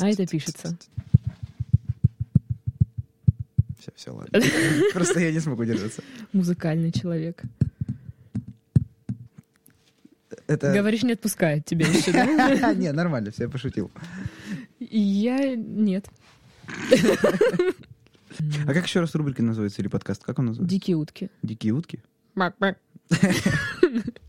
А это пишется. Все, все, ладно. Просто я не смогу держаться. Музыкальный человек. Это... Говоришь, не отпускает тебя еще, да? Не, нормально, все, я пошутил. Я... Нет. А как еще раз рубрика называется или подкаст? Как он называется? Дикие утки. Дикие утки?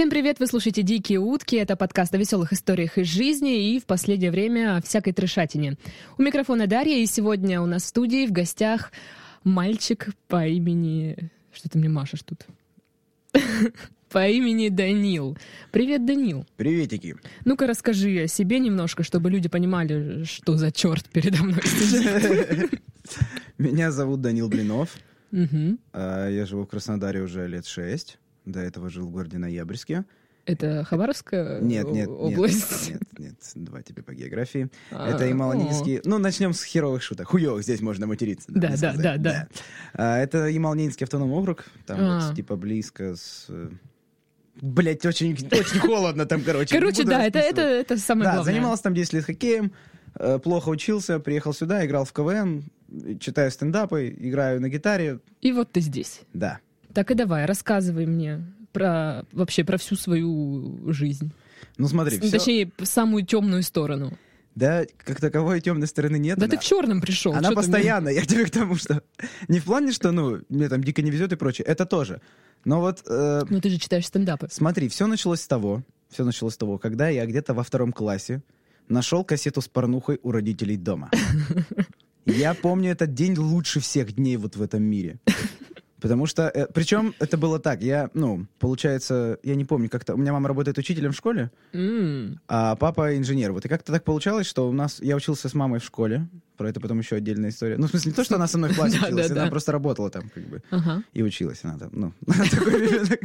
Всем привет, вы слушаете «Дикие утки». Это подкаст о веселых историях из жизни и в последнее время о всякой трешатине. У микрофона Дарья, и сегодня у нас в студии в гостях мальчик по имени... Что ты мне машешь тут? По имени Данил. Привет, Данил. Приветики. Ну-ка расскажи о себе немножко, чтобы люди понимали, что за черт передо мной сидит. Меня зовут Данил Блинов. А, Я живу в Краснодаре уже лет шесть. До этого жил в городе Ноябрьске. Это Хабаровская Нет, нет, нет, область? нет, нет, два тебе по географии. А, Это о. Ямал-Ненецкий. Ну, начнем с херовых шуток. Хуёвых, здесь можно материться. Да, да, да, да. А, Это Ямал-Ненецкий автономный округ. Там А. вот, типа, близко с... Блять, очень, очень холодно там, короче. Короче, да, это, это, это самое Да, главное. занимался там 10 лет хоккеем, э, плохо учился, приехал сюда, играл в КВН, читаю стендапы, играю на гитаре. И вот ты здесь. Да. Так и давай, рассказывай мне про вообще про всю свою жизнь. Ну смотри, С- всё- Точнее, самую темную сторону. Да, как таковой темной стороны нет. Да она, ты в черном пришел. она постоянно. Я тебе к тому, что не в плане, что ну мне там дико не везет и прочее. Это тоже. Но вот э, Ну ты же читаешь стендапы. смотри, все началось с того, все началось с того, когда я где-то во втором классе нашел кассету с порнухой у родителей дома. Я помню этот день лучше всех дней вот в этом мире. Потому что, э, причем это было так, я, ну, получается, я не помню, как-то, у меня мама работает учителем в школе, М. а папа инженер. Вот и как-то так получалось, что у нас, я учился с мамой в школе, про это потом еще отдельная история. Ну, в смысле, не то, что она со мной в классе училась, она просто работала там, как бы. И училась она там, ну, такой ребенок.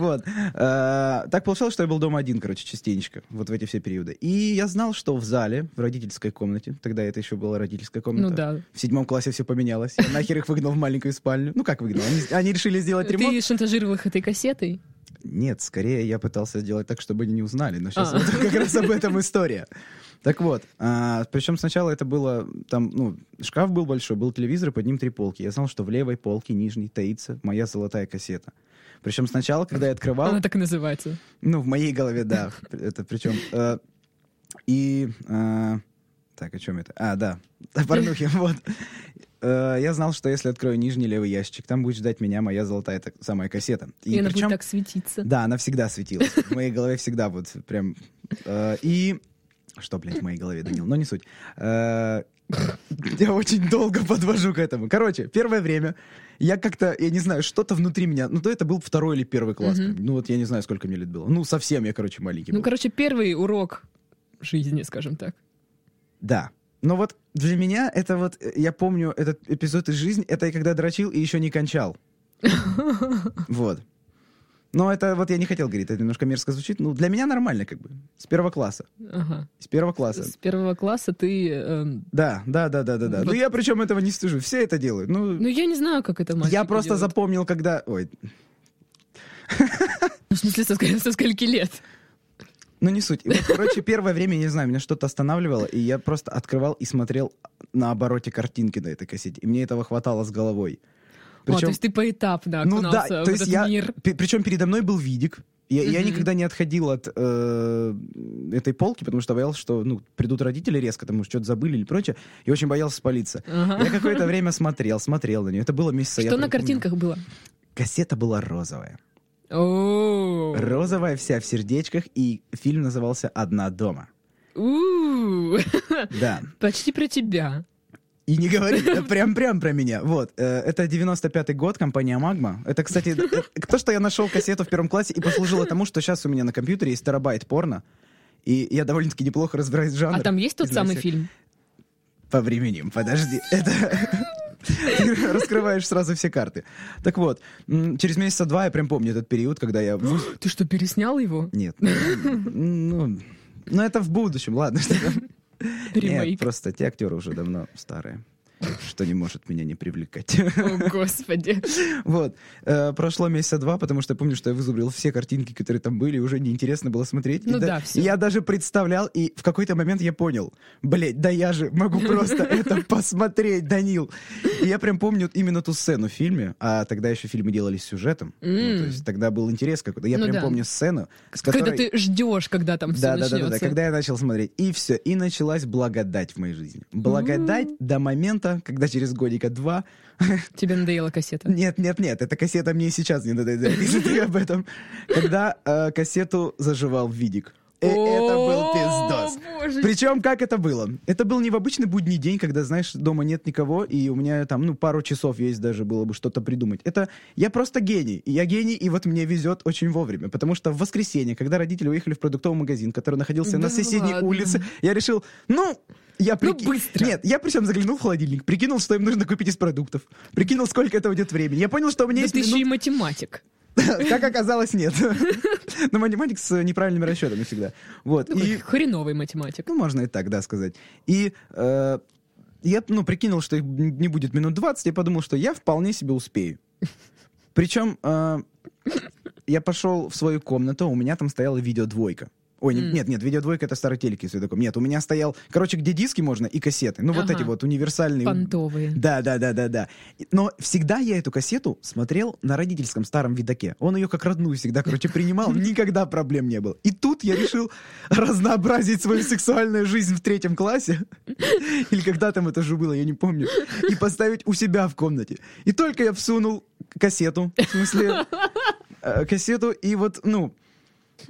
Вот. Э, Так получалось, что я был дома один, короче, частенечко, вот в эти все периоды. И я знал, что в зале, в родительской комнате, тогда это еще была родительская комната, Ну да. в седьмом классе все поменялось. Я нахер их выгнал в маленькую спальню. Ну, как выгнал? Они, они решили сделать ремонт. Ты шантажировал их этой кассетой? Нет, скорее я пытался сделать так, чтобы они не узнали. Но сейчас А. вот как раз об этом история. Так вот, а, причем сначала это было, там, ну, шкаф был большой, был телевизор, и под ним три полки. Я знал, что в левой полке нижней таится моя золотая кассета. Причем сначала, когда я открывал, Она так и называется. ну, в моей голове, да, это причем... э, и... э, так, о чем это? А, да, о порнухе, вот. Э, Я знал, что если открою нижний левый ящик, там будет ждать меня моя золотая так, самая кассета. И, она причем- будет так светиться. да, она всегда светилась. В моей голове всегда вот прям... э, И... Что, блядь, в моей голове, Данил? Но не суть. Э, Я очень долго подвожу к этому. Короче, первое время я как-то, я не знаю, что-то внутри меня... Ну, то это был второй или первый класс. Ну, вот я не знаю, сколько мне лет было. Ну, совсем я, короче, маленький Ну, короче, первый урок жизни, скажем так. Да. Но вот для меня это вот... э, Я помню этот эпизод из жизни. Это я когда дрочил и еще не кончал. Вот. Но это вот я не хотел говорить, это немножко мерзко звучит. Ну, для меня нормально, как бы. С первого класса. Ага. С первого класса. С первого класса ты... эм, Да, да, да, да, да, да. Вот. Ну я причем этого не стыжу. Все это делают. Ну, Ну, я не знаю, как это мальчики я просто делают. запомнил, когда. Ой, В смысле, со, со скольки лет? ну не суть. И вот, короче, первое время, не знаю, меня что-то останавливало, и я просто открывал и смотрел на обороте картинки на этой кассете. И мне этого хватало с головой. А, то есть ты поэтапно ну да, то есть этот я, мир. причем передо мной был видик. Я, я никогда не отходил от э, этой полки, потому что боялся, что ну, придут родители резко, потому что что-то забыли или прочее, и очень боялся спалиться. Ага. Я какое-то время смотрел, смотрел на нее. Это было месяца. Что на картинках было? Кассета была розовая. О, Розовая вся в сердечках, и фильм назывался «Одна дома». У, Да. Почти про тебя. И не говори, прям-прям про меня. Вот, э, это 95-й год, компания «Магма». Это, кстати, э, то, что я нашел кассету в первом классе и послужило тому, что сейчас у меня на компьютере есть терабайт порно, и я довольно-таки неплохо разбираюсь в жанре. А там есть тот самый фильм? По временем, подожди. Это... Ты раскрываешь сразу все карты. Так вот, через месяца два я прям помню этот период, когда я... Ты что, переснял его? Нет. Ну, ну, это в будущем, ладно. Нет, просто те актеры уже давно старые, что не может меня не привлекать. О, господи. Вот. Э, Прошло месяца два, потому что я помню, что я вызубрил все картинки, которые там были, уже неинтересно было смотреть. И Ну да, всё. и я даже представлял, и в какой-то момент я понял, блядь, да я же могу просто это посмотреть, Данил. И я прям помню именно ту сцену в фильме, а тогда еще фильмы делались сюжетом. Ну, то есть тогда был интерес какой-то. Я Ну прям да. помню сцену, с Когда которой... ты ждешь, когда там все Да, да, да, да, да, начнется. когда я начал смотреть. И все, и началась благодать в моей жизни. Благодать до момента, когда через годика два... Тебе надоела кассета. Нет, нет, нет, эта кассета мне и сейчас не надоедает, если ты об этом. Когда э, кассету заживал Видик. И это был пиздос. Причем, как это было? Это был не в обычный будний день, когда, знаешь, дома нет никого, и у меня там, ну, пару часов есть даже было бы что-то придумать. Это я просто гений. Я гений, и вот мне везет очень вовремя. Потому что в воскресенье, когда родители уехали в продуктовый магазин, который находился Да на соседней ладно? улице, я решил, ну, я Ну, прики- быстро. Нет, я причем заглянул в холодильник, прикинул, что им нужно купить из продуктов, прикинул, сколько это уйдет времени. Я понял, что у меня Да есть ты еще и минут- математик. Как оказалось, нет. Но математик с неправильными расчетами всегда. Вот. Ну, И хреновый математик. ну, можно и так, да, сказать. И э, я, ну, прикинул, что их не будет минут 20, и подумал, что я вполне себе успею. Причем э, я пошел в свою комнату, у меня там стояла видеодвойка. Ой, М. нет, нет, видеодвойка это старый телек, если таком. Нет, у меня стоял, короче, где диски можно и кассеты. Ну, вот Ага. эти вот универсальные. Понтовые. Да, да, да, да, да. Но всегда я эту кассету смотрел на родительском старом видаке. Он ее как родную всегда, короче, принимал, никогда проблем не было. И тут я решил разнообразить свою сексуальную жизнь в третьем классе. Или когда там это же было, я не помню. И поставить у себя в комнате. И только я всунул кассету, в смысле, э, кассету, и вот, ну,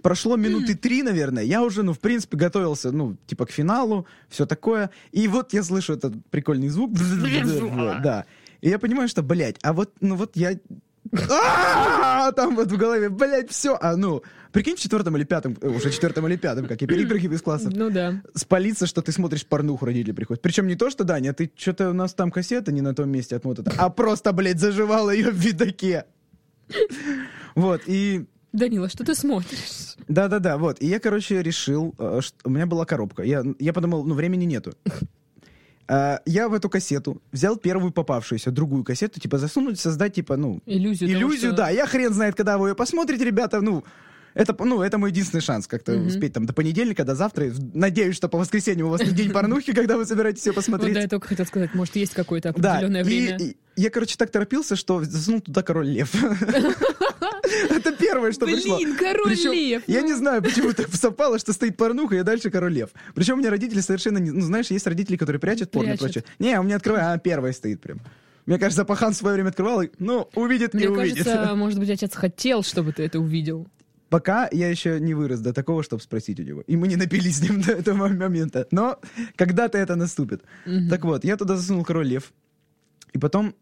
Прошло минуты три, наверное. Я уже, ну, в принципе, готовился, ну, типа, к финалу, все такое. И вот я слышу этот прикольный звук. Да. И я понимаю, что, блядь, а вот, ну, вот я... Там вот в голове, блядь, все. А ну, прикинь, в четвертом или пятом, э, уже четвертом или пятом, как я перепрыгиваю из класса, Ну да. спалиться, что ты смотришь порнуху, родители приходят. Причем не то, что, Даня, ты что-то у нас там кассета не на том месте отмотана, а просто, блядь, заживала ее в видаке. Вот, и Данила, что ты смотришь? да-да-да, вот. И я, короче, решил, э, что у меня была коробка. Я, я подумал, ну, времени нету. А, Я в эту кассету взял первую попавшуюся, другую кассету, типа засунуть, создать, типа, ну, Иллюзию. того, иллюзию, что- да. Я хрен знает, когда вы ее посмотрите, ребята, ну, это, ну, это мой единственный шанс как-то Мгм. успеть там до понедельника, до завтра. Надеюсь, что по воскресенью у вас не день порнухи, когда вы собираетесь ее Вот посмотреть. да, я только хотел сказать, может, есть какое-то Да, определенное и- время. и я, короче, так торопился, что засунул туда король лев. Это первое, что пришло. Блин, король Причем лев. Я не знаю, почему так совпало, что стоит порнуха, и дальше король лев. Причем у меня родители совершенно не... Ну, знаешь, есть родители, которые прячут порно и прочее. Не, у меня открывай, а первая стоит прям. Мне кажется, Пахан в свое время открывал, и, ну, увидит Мне и увидит. кажется, может быть, отец хотел, чтобы ты это увидел. Пока я еще не вырос до такого, чтобы спросить у него. И мы не напились с ним до этого момента. Но когда-то это наступит. Мгм. Так вот, я туда засунул король лев. И потом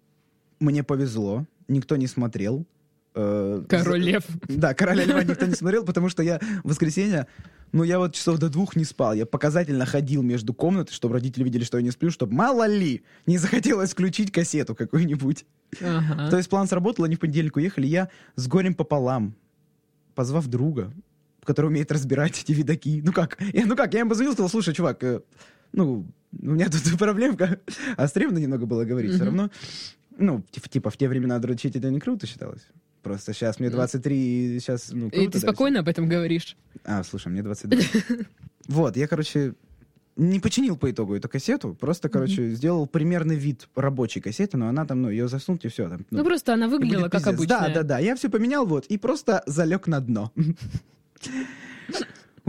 мне повезло, никто не смотрел. Э, Король лев. Да, короля льва никто не смотрел, потому что я в воскресенье, ну, я вот часов до двух не спал. Я показательно ходил между комнат, чтобы родители видели, что я не сплю, чтобы мало ли не захотелось включить кассету какую-нибудь. Ага. То есть план сработал, они в понедельник уехали, я с горем пополам, позвав друга, который умеет разбирать эти видаки. Ну как? Я, ну как, я ему позвонил, сказал, слушай, чувак, э, ну, у меня тут проблемка. А стремно немного было говорить, все равно. Ну, типа, типа, в те времена дрочить это не круто считалось. Просто сейчас мне 23, и сейчас, ну, И круто, ты да, спокойно об этом говоришь. а, слушай, мне 22. Вот, я, короче, не починил по итогу эту кассету, просто, короче, сделал примерный вид рабочей кассеты, но она там, ну, ее засунуть и все. Там, Ну, просто она выглядела как пиздец. обычная. Да, да, да, я все поменял, вот, и просто залег на дно.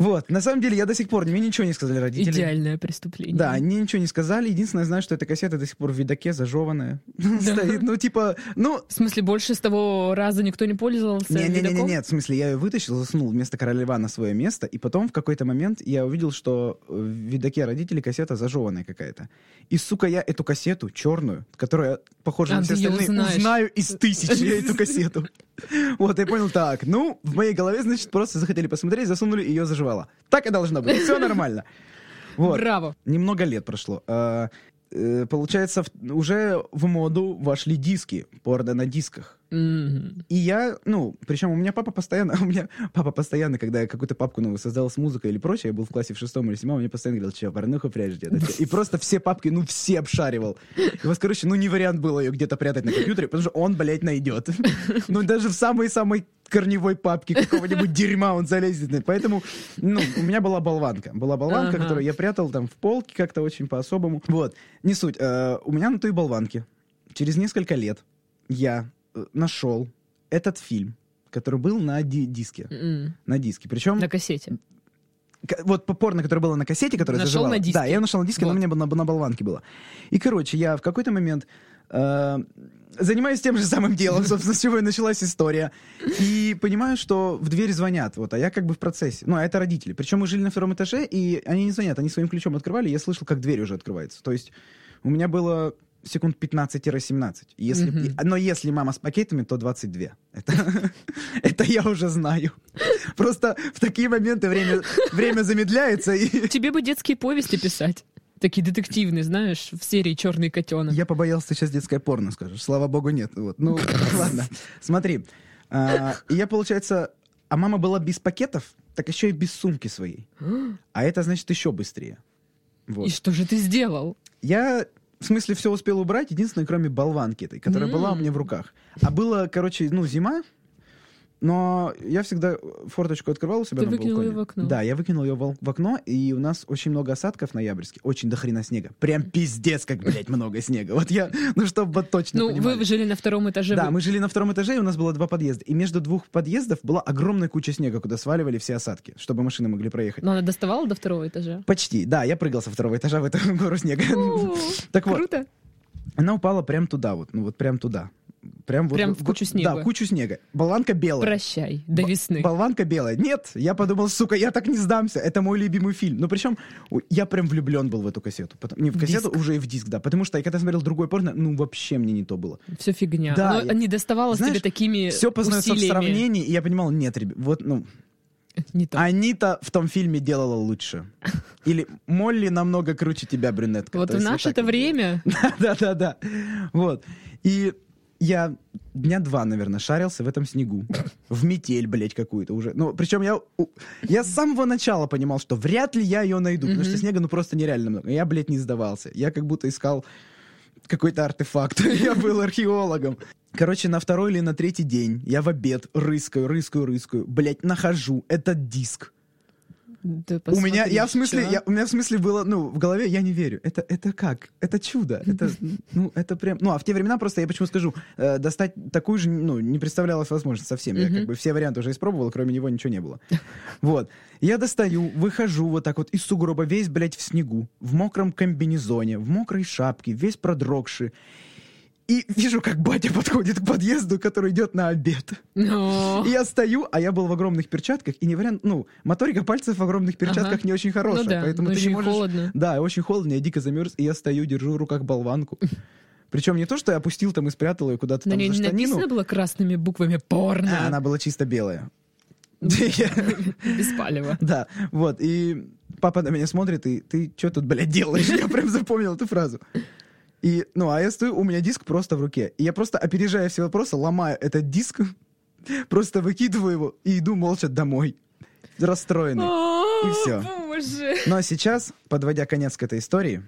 Вот, на самом деле, я до сих пор, мне ничего не сказали родители. Идеальное преступление. Да, они ничего не сказали. Единственное, я знаю, что эта кассета до сих пор в видаке зажеванная. Стоит, ну, типа, ну, В смысле, больше с того раза никто не пользовался Не-не-не, нет, в смысле, я ее вытащил, заснул вместо короля льва на свое место, и потом в какой-то момент я увидел, что в видаке родителей кассета зажеванная какая-то. И, сука, я эту кассету черную, которая похожа А, на все ты её остальные, узнаю из тысячи я эту кассету. Вот, я понял, так, ну, в моей голове, значит, просто захотели посмотреть, засунули, ее заживала. Так и должно быть, все нормально. Вот. Браво. Немного лет прошло. А, э, получается, в- уже в моду вошли диски, порно на дисках. И я, ну, причем у меня папа постоянно, у меня папа постоянно, когда я какую-то папку новую создал с музыкой или прочее, я был в классе в шестом или седьмом, он мне постоянно говорил, что, порнуху прячешь где-то? И просто все папки, ну, все обшаривал. И вот, короче, ну, не вариант было ее где-то прятать на компьютере, потому что он, блядь, найдет. Ну, даже в самой-самой корневой папке какого-нибудь дерьма он залезет. Поэтому, ну, у меня была болванка. Была болванка, Ага. которую я прятал там в полке как-то очень по-особому. Вот, не суть. Э, У меня на той болванке через несколько лет я нашел этот фильм, который был на ди- диске. М. На диске. Причем На кассете. к- вот по- порно, которое было на кассете, которое Нашел заживало. на диске. Да, я нашел на диске, но Вот. у меня на, на болванке было. И, короче, я в какой-то момент э, занимаюсь тем же самым делом, собственно, с чего и началась история. И понимаю, что в дверь звонят, вот, а я как бы в процессе. Ну, а это родители. Причем мы жили на втором этаже, и они не звонят, они своим ключом открывали, и я слышал, как дверь уже открывается. То есть у меня было секунд 15-17. Если, и- Но если мама с пакетами, то 22. Это, это я уже знаю. Просто в такие моменты время, время замедляется, и Тебе бы детские повести писать. Такие детективные, знаешь, в серии «Черный котенок». я побоялся, сейчас детское порно скажешь. Слава богу, нет. Вот. Ну, ладно. Смотри. А, я, получается... А мама была без пакетов, так еще и без сумки своей. А это, значит, еще быстрее. Вот. И что же ты сделал? Я, в смысле, все успел убрать, единственное, кроме болванки этой, которая М. была у меня в руках. А было, короче, ну, зима, но я всегда форточку открывал у себя Ты на выкинул балконе. её в окно? Да, я выкинул ее в окно, и у нас очень много осадков ноябрьских, очень дохрена снега. Прям пиздец, как, блядь, много снега. Вот я, ну, чтобы точно Ну, понимали. вы жили на втором этаже. Да, вы- мы жили на втором этаже, и у нас было два подъезда. И между двух подъездов была огромная куча снега, куда сваливали все осадки, чтобы машины могли проехать. Но она доставала до второго этажа? Почти, да, я прыгал со второго этажа в эту гору снега. Так вот, Круто. она упала прям туда вот, ну вот прям туда. Прям, Прям вот- в кучу снега. Да, в кучу снега. Болванка белая. Прощай, до Б- весны. Болванка белая. Нет, я подумал, сука, я так не сдамся. Это мой любимый фильм. Ну, причем, я прям влюблен был в эту кассету. Потом- не в В кассету, диск. уже и в диск, да. Потому что я когда смотрел другой порно, ну, вообще мне не то было. Все фигня. Да, Оно я- не доставалось Знаешь, тебе такими Все познается в усилиями. сравнении, и я понимал, нет, ребят, вот, ну, Не то. Анита в том фильме делала лучше. Или Молли намного круче тебя, брюнетка. вот То в есть наше так это вот было. время Да-да-да. Вот. И я дня два, наверное, шарился в этом снегу. В метель, блядь, какую-то уже. Ну, причем я, я с самого начала понимал, что вряд ли я ее найду, потому что снега, ну, просто нереально много. Я, блядь, не сдавался. Я как будто искал какой-то артефакт. Я был археологом. Короче, на второй или на третий день я в обед рыскаю, рыскаю, рыскаю. Блядь, нахожу этот диск. Да У меня, я в смысле, я, у меня в смысле было, ну, в голове я не верю. Это, это как? Это чудо. Это, ну, это прям, ну, а в те времена просто, я почему скажу, э, достать такую же, ну, не представлялось возможность совсем. Я как бы все варианты уже испробовал, кроме него ничего не было. Вот. Я достаю, выхожу вот так вот из сугроба, весь, блядь, в снегу, в мокром комбинезоне, в мокрой шапке, весь продрогший. И вижу, как батя подходит к подъезду, который идет на обед. Но. И я стою, а я был в огромных перчатках, и не вариант, ну, моторика пальцев в огромных перчатках Ага. не очень хорошая, Ну да, поэтому но ты еще не можешь... холодно. Да, очень холодно, я дико замерз, и я стою, держу в руках болванку. Причем не то, что я опустил там и спрятал ее куда-то На там ней за не штанину, написано было красными буквами порно. а она была чисто белая. Я- Без палева. Да, вот, и папа на меня смотрит, и ты что тут, блядь, делаешь? Я прям запомнил эту фразу. И, ну, а я стою, у меня диск просто в руке. И я просто, опережая все вопросы, ломаю этот диск, просто выкидываю его и иду молча домой. Расстроенный. И всё. Боже. Но сейчас, подводя конец к этой истории,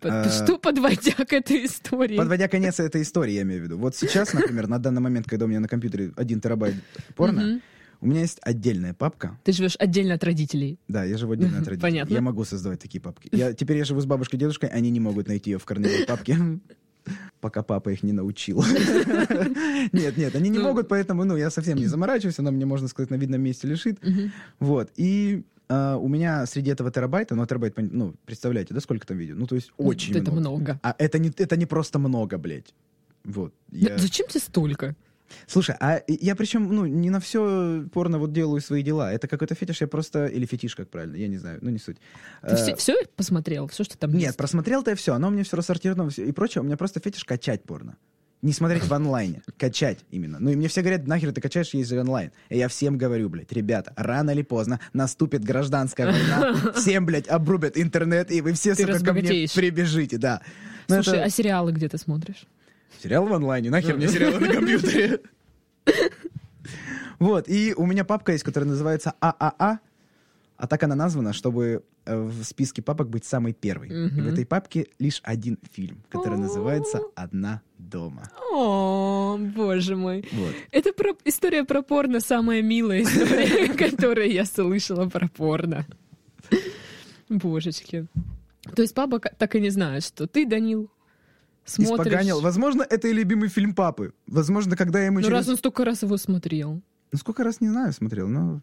Под- Э, Что подводя к этой истории? подводя конец этой истории, я имею в виду. Вот сейчас, например, на данный момент, когда у меня на компьютере 1 терабайт порно. У меня есть отдельная папка. Ты живешь отдельно от родителей. Да, я живу отдельно от родителей. Понятно. Я могу создавать такие папки. Я, теперь я живу с бабушкой и дедушкой, они не могут найти ее в корневой папке. Пока папа их не научил. Нет, нет, они не Ну. могут, поэтому, ну, я совсем не заморачиваюсь, она мне, можно сказать, на видном месте. Мгм. Вот, и а, у меня среди этого терабайта, ну, терабайт, ну, представляете, да, сколько там видео? Ну, то есть очень Это много. много. А это не, это не просто много, блядь. Вот. Я... Зачем тебе столько? Слушай, а я причем, ну, не на все порно вот делаю свои дела. Это какой-то фетиш, я просто... Или фетиш, как правильно, я не знаю, ну, не суть. Ты Э, все, посмотрел? Все, что там Нет, есть? просмотрел-то я все, оно у меня все рассортировано всё и прочее. У меня просто фетиш качать порно. Не смотреть в онлайне, качать именно. Ну и мне все говорят, нахер ты качаешь, есть онлайн. И я всем говорю, блядь, ребята, рано или поздно наступит гражданская война, всем, блядь, обрубят интернет, и вы все, Ты сука, ко мне прибежите, да. Но Слушай, это- а сериалы где ты смотришь? Сериал в онлайне, нахер мне сериалы на компьютере. Вот, и у меня папка есть, которая называется ААА, а так она названа, чтобы э, в списке папок быть самой первой. И в этой папке лишь один фильм, который называется «Одна дома». О, боже мой. Вот. Это про- история про порно, самая милая история, которую я слышала про порно. Божечки. То есть папа так и не знает, что ты, Данил, смотришь... Испоганил. Возможно, это и любимый фильм папы. Возможно, когда я ему Ну, через... раз он столько раз его смотрел. Ну, сколько раз, не знаю, смотрел, но...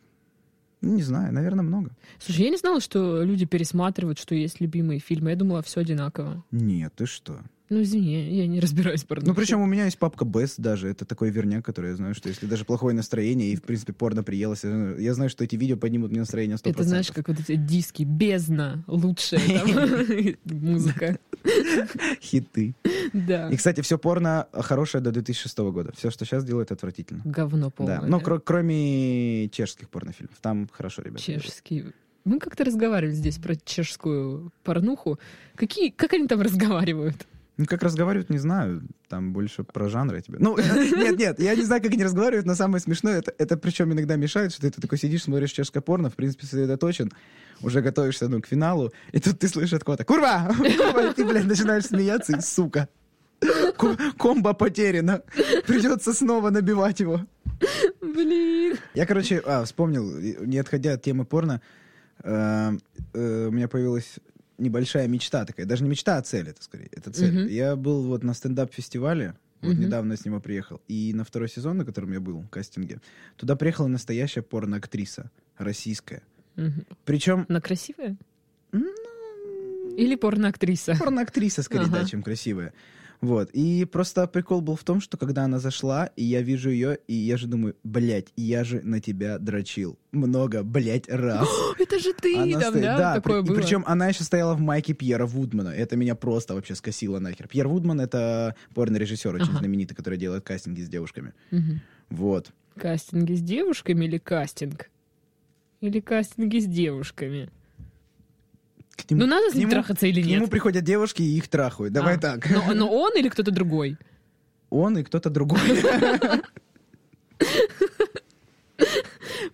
ну, Не знаю, наверное, много. Слушай, я не знала, что люди пересматривают, что есть любимые фильмы. Я думала, все одинаково. Нет, ты что? Ну, извини, я не разбираюсь в порно. Ну, причем у меня есть папка Best даже. Это такой верняк, который я знаю, что если даже плохое настроение, и, в принципе, порно приелось, я знаю, что эти видео поднимут мне настроение 100%. Это знаешь, как вот эти диски, бездна, лучшая музыка. Хиты. Да. И, кстати, все порно хорошее до 2006 года. Все, что сейчас делают, отвратительно. Говно полное. Да. Ну, кро- кроме чешских порнофильмов. Там хорошо, ребята. Чешский. Мы как-то разговаривали здесь про чешскую порнуху. Какие, как они там разговаривают? Ну, как разговаривают, не знаю. Там больше про жанры тебе. Ну, нет, нет, я не знаю, как они разговаривают, но самое смешное, это, это причем иногда мешает, что ты такой сидишь, смотришь чешское порно, в принципе, сосредоточен, уже готовишься, ну, к финалу, и тут ты слышишь от кого-то «Курва!» Курва! И ты, блядь, начинаешь смеяться, и сука. Ко- Комбо потеряно. Придется снова набивать его. Блин. Я, короче, а, вспомнил, не отходя от темы порно, э, э, у меня появилась небольшая мечта такая, даже не мечта, а цель это скорее, это цель. Мгм. Я был вот на стендап-фестивале, вот Мгм. недавно я с него приехал, и на второй сезон, на котором я был, в кастинге, туда приехала настоящая порноактриса, российская. Мгм. Причем Она красивая? ну, Или порноактриса? порноактриса скорее, да, Ага. чем красивая. Вот. И просто прикол был в том, что когда она зашла, и я вижу ее, и я же думаю, блядь, я же на тебя дрочил. Много, блядь, раз. Это же ты Она там, стоит- да? при- Такое и было? причем она еще стояла в майке Пьера Вудмана. Это меня просто вообще скосило нахер. Пьер Вудман — это порно-режиссер очень Ага. знаменитый, который делает кастинги с девушками. Мгм. Вот. Кастинги с девушками или кастинг? Или кастинги с девушками? К нему, Ну, надо с ним трахаться или к нему нет? приходят девушки и их трахают. Давай А, так. Но, но он или кто-то другой? Он и кто-то другой.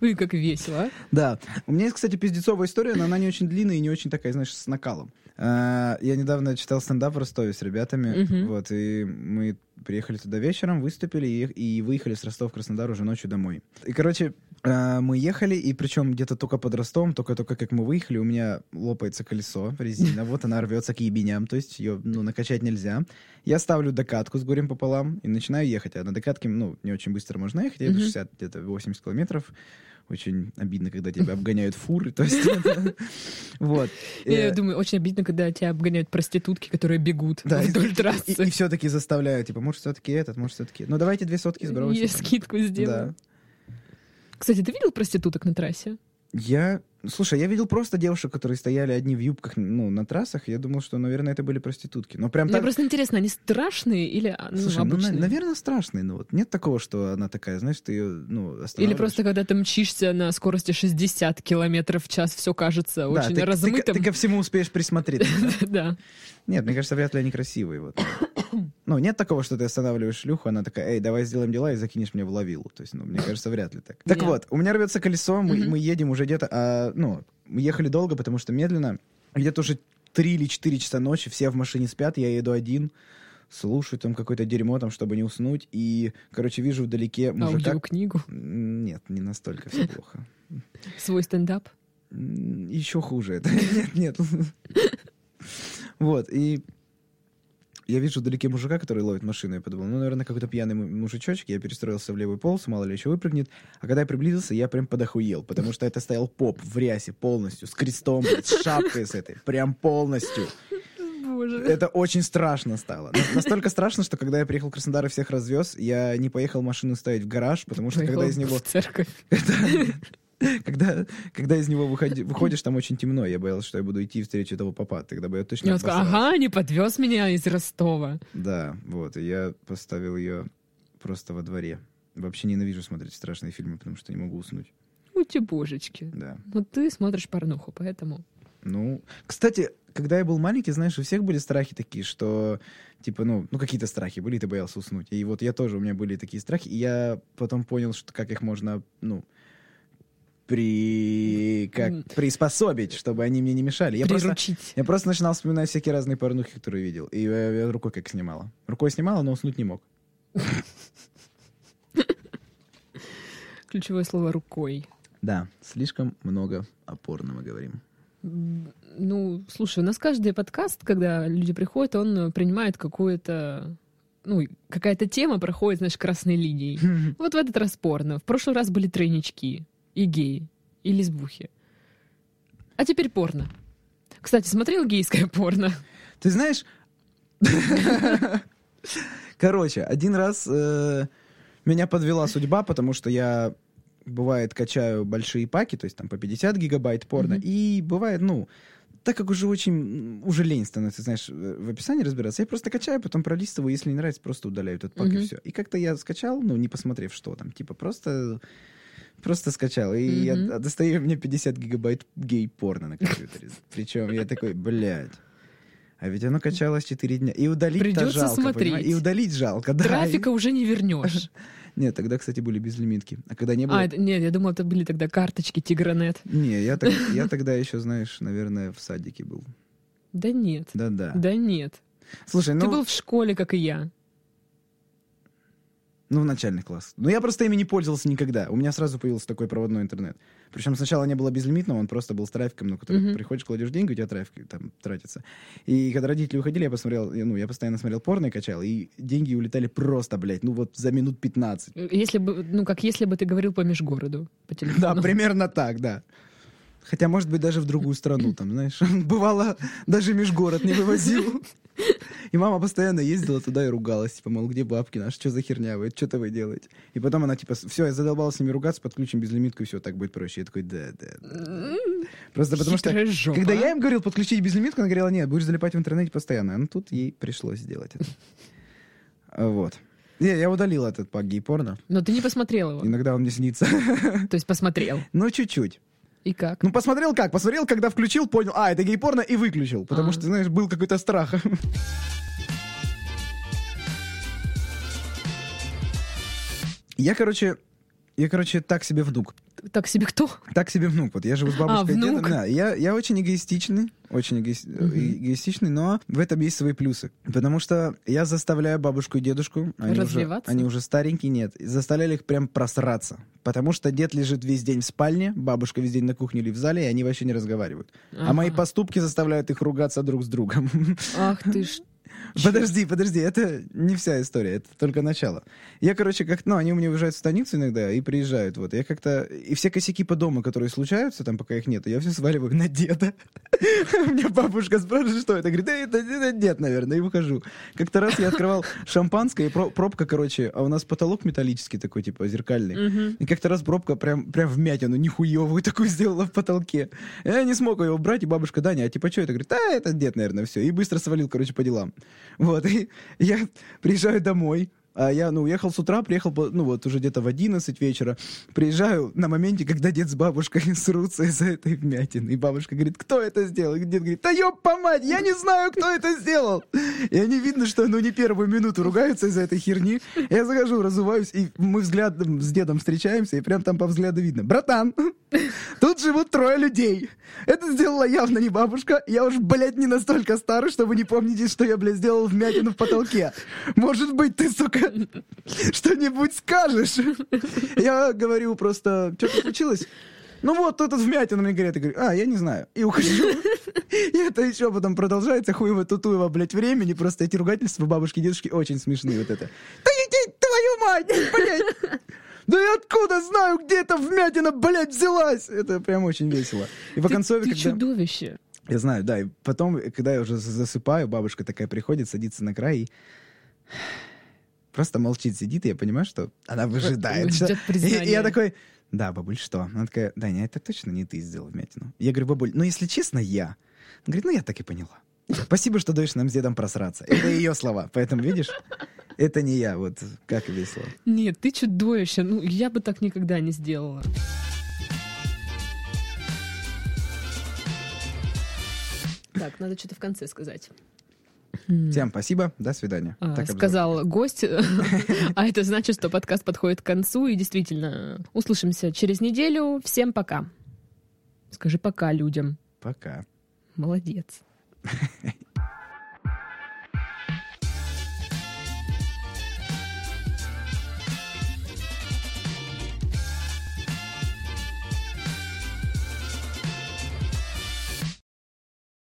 Ой, как весело. а. Да. У меня есть, кстати, пиздецовая история, но она не очень длинная и не очень такая, знаешь, с накалом. А, Я недавно читал стендап в Ростове с ребятами, вот, и мы приехали туда вечером, выступили и, и выехали с Ростова в Краснодар уже ночью домой. И, короче, мы ехали, и причем где-то только под Ростовом, только-только как мы выехали, у меня лопается колесо, резина, вот она рвется к ебеням, то есть ее, ну, накачать нельзя. Я ставлю докатку с горем пополам и начинаю ехать, а на докатке, ну, не очень быстро можно ехать, я еду Мгм. 60, где-то 80 километров, очень обидно, когда тебя обгоняют фуры, то есть... Вот. Я Э, думаю, очень обидно, когда тебя обгоняют проститутки, которые бегут вдоль трассы. И, все-таки заставляю, типа, может, все-таки этот, может, все-таки... Ну, давайте две сотки сбросим. Я скидку сделаю. Кстати, ты видел проституток на трассе? Я... Слушай, я видел просто девушек, которые стояли одни в юбках, ну, на трассах. Я думал, что, наверное, это были проститутки. Но прям Мне так... просто интересно, они страшные или а, ну, Слушай, ну, на- обычные? наверное, страшные. Ну, вот нет такого, что она такая, знаешь, ты ее, ну, Или просто когда ты мчишься на скорости 60 километров в час, все кажется Да, очень ты, ты- размытым. ты ко всему успеешь присмотреться. да? Нет, мне кажется, вряд ли они красивые. Вот. Ну, нет такого, что ты останавливаешь шлюху, она такая, эй, давай сделаем дела и закинешь мне в лавилу. То есть, ну, мне кажется, вряд ли так. Так вот, у меня рвется колесо, мы едем уже где-то, а, ну, мы ехали долго, потому что медленно. Где-то уже 3 или 4 часа ночи, все в машине спят, я еду один, слушаю там какое-то дерьмо, там, чтобы не уснуть, и, короче, вижу вдалеке мужика... Аудиокнигу, Нет, не настолько все плохо. свой стендап. Еще хуже это. Нет, нет. Вот, и я вижу вдалеке мужика, который ловит машину. Я подумал, ну, наверное, какой-то пьяный му- мужичочек. Я перестроился в левую полосу, мало ли еще выпрыгнет. А когда я приблизился, я прям подохуел, потому что это стоял поп в рясе полностью, с крестом, с шапкой с этой, прям полностью. Боже. Это очень страшно стало. На- Настолько страшно, что когда я приехал в Краснодар и всех развез, я не поехал машину ставить в гараж, потому что когда из него... в церковь. Когда, когда из него выходи- выходишь, там очень темно. Я боялся, что я буду идти встречу этого папа. Тогда бы я точно И он сказал, ага, не подвез меня из Ростова. Да, вот. И я поставил ее просто во дворе. Вообще ненавижу смотреть страшные фильмы, потому что не могу уснуть. Ути божечки. Да. Ну ты смотришь порнуху, поэтому... Ну, кстати, когда я был маленький, знаешь, у всех были страхи такие, что, типа, ну, ну какие-то страхи были, ты боялся уснуть. И вот я тоже, у меня были такие страхи, и я потом понял, что как их можно, ну, при... как приспособить, чтобы они мне не мешали. Я просто, Приручить. я просто начинал вспоминать всякие разные порнухи, которые видел. И я, я рукой как снимала. Рукой снимала, но уснуть не мог. Ключевое слово «рукой». Да, слишком много опорно мы говорим. Ну, слушай, у нас каждый подкаст, когда люди приходят, он принимает какую-то... Ну, какая-то тема проходит, знаешь, красной линией. Вот в этот раз порно. В прошлый раз были тройнички. И геи. И лесбухи. А теперь порно. Кстати, смотрел гейское порно? Ты знаешь... Короче, один раз э, меня подвела судьба, потому что я, бывает, качаю большие паки, то есть там по 50 гигабайт порно, и бывает, ну, так как уже очень, уже лень становится, знаешь, э, в описании разбираться, я просто качаю, потом пролистываю, если не нравится, просто удаляю этот пак, и все. И как-то я скачал, ну, не посмотрев, что там, типа, просто... Просто скачал. И я Мгм. д- достаю мне 50 гигабайт гей-порно на компьютере. Причем я такой, блядь. А ведь оно качалось 4 дня. И удалить Придется жалко, смотреть. понимаешь? И удалить жалко, да. Трафика уже не вернешь. И- Нет, тогда, кстати, были безлимитки. А когда не было... А, это- нет, я думала, это были тогда карточки Тигранет. Не, я, так- я тогда еще, знаешь, наверное, в садике был. Да нет. Да-да. Да нет. Слушай, Ты ну, был в школе, как и я. Ну, в начальных классах. Но я просто ими не пользовался никогда. У меня сразу появился такой проводной интернет. Причем сначала не было безлимитного, он просто был с трафиком, ну, который Мгм. приходишь, кладешь деньги, у тебя трафик там тратится. И когда родители уходили, я посмотрел, ну, я постоянно смотрел порно и качал, и деньги улетали просто, блядь, ну, вот за минут 15. Если бы, ну, как если бы ты говорил по межгороду, по телефону. Да, примерно так, да. Хотя, может быть, даже в другую страну, там, знаешь. Бывало, даже межгород не вывозил. И мама постоянно ездила туда и ругалась, типа, мол, где бабки наши, что за херня вы, что-то вы делаете. И потом она, типа, все, я задолбалась с ними ругаться, подключим безлимитку, и все, так будет проще. Я такой, да, да, да. Просто потому что, жопа. когда я им говорил подключить безлимитку, она говорила, нет, будешь залипать в интернете постоянно. Ну, тут ей пришлось сделать это. А, Вот. Не, я удалил этот пак гей-порно. Но ты не посмотрел его. Иногда он мне снится. То есть посмотрел. Ну, чуть-чуть. И как? Ну, посмотрел как? Посмотрел, когда включил, понял, а, это гей-порно, и выключил. Потому А. что, знаешь, был какой-то страх. Я, короче, я, короче, так себе внук. Так себе кто? Так себе внук. Вот я живу с бабушкой и внук. дедом. Да, я, я очень эгоистичный, очень эгоис- Мгм. эгоистичный, но в этом есть свои плюсы. Потому что я заставляю бабушку и дедушку, они, уже, Развиваться? они уже старенькие, нет, заставляли их прям просраться. Потому что дед лежит весь день в спальне, бабушка весь день на кухне или в зале, и они вообще не разговаривают. А мои Ага. поступки заставляют их ругаться друг с другом. Ах ты ж. Подожди, подожди, это не вся история, это только начало. Я, короче, как, ну, они у меня уезжают в станицу иногда и приезжают, вот. Я как-то, и все косяки по дому, которые случаются, там, пока их нет, я все сваливаю на деда. Меня бабушка спрашивает, что это, говорит, да это, дед, наверное, и выхожу. Как-то раз я открывал шампанское, и про- пробка, короче, а у нас потолок металлический такой, типа, зеркальный. И как-то раз пробка прям, прям вмятину нихуевую такую сделала в потолке. Я не смог ее убрать, и бабушка, Даня, а типа что это? Говорит, а это дед, наверное, все. И быстро свалил, короче, по делам. Вот, и я приезжаю домой, а я, ну, уехал с утра, приехал, ну, вот, уже где-то в 11 вечера. Приезжаю на моменте, когда дед с бабушкой срутся из-за этой вмятины. И бабушка говорит, кто это сделал? И дед говорит, да ёпа мать, я не знаю, кто это сделал. И они видно, что, ну, не первую минуту ругаются из-за этой херни. Я захожу, разуваюсь, и мы взглядом с дедом встречаемся, и прям там по взгляду видно. Братан, тут живут трое людей. Это сделала явно не бабушка. Я уж, блядь, не настолько старый, чтобы не помнить, что я, блядь, сделал вмятину в потолке. Может быть, ты, сука, что-нибудь скажешь? Я говорю просто, что-то случилось? Ну вот, тут вмятина мне говорят. Я говорю, а, я не знаю. И ухожу. И это еще потом продолжается хуево тутуево, блядь, времени. Просто эти ругательства бабушки и дедушки очень смешные. Вот это. Да иди, твою мать, блядь! Да я откуда знаю, где эта вмятина, блядь, взялась? Это прям очень весело. И по концове, ты когда... чудовище. Я знаю, да. И потом, когда я уже засыпаю, бабушка такая приходит, садится на край и просто молчит, сидит, и я понимаю, что она выжидает. Ждет что- И, признания. и я такой, Да, бабуль, что? Она такая, Даня, это точно не ты сделал вмятину. Я говорю, бабуль, ну если честно, я. Она говорит, ну я так и поняла. Спасибо, что даешь нам с дедом просраться. Это ее слова. Поэтому, видишь, это не я. Вот как весело. Нет, ты чудовище. Ну, я бы так никогда не сделала. Так, надо что-то в конце сказать. Всем спасибо, до свидания. А, Так сказал гость, а это значит, что подкаст подходит к концу, и действительно, услышимся через неделю. Всем пока. Скажи пока людям. Пока. Молодец.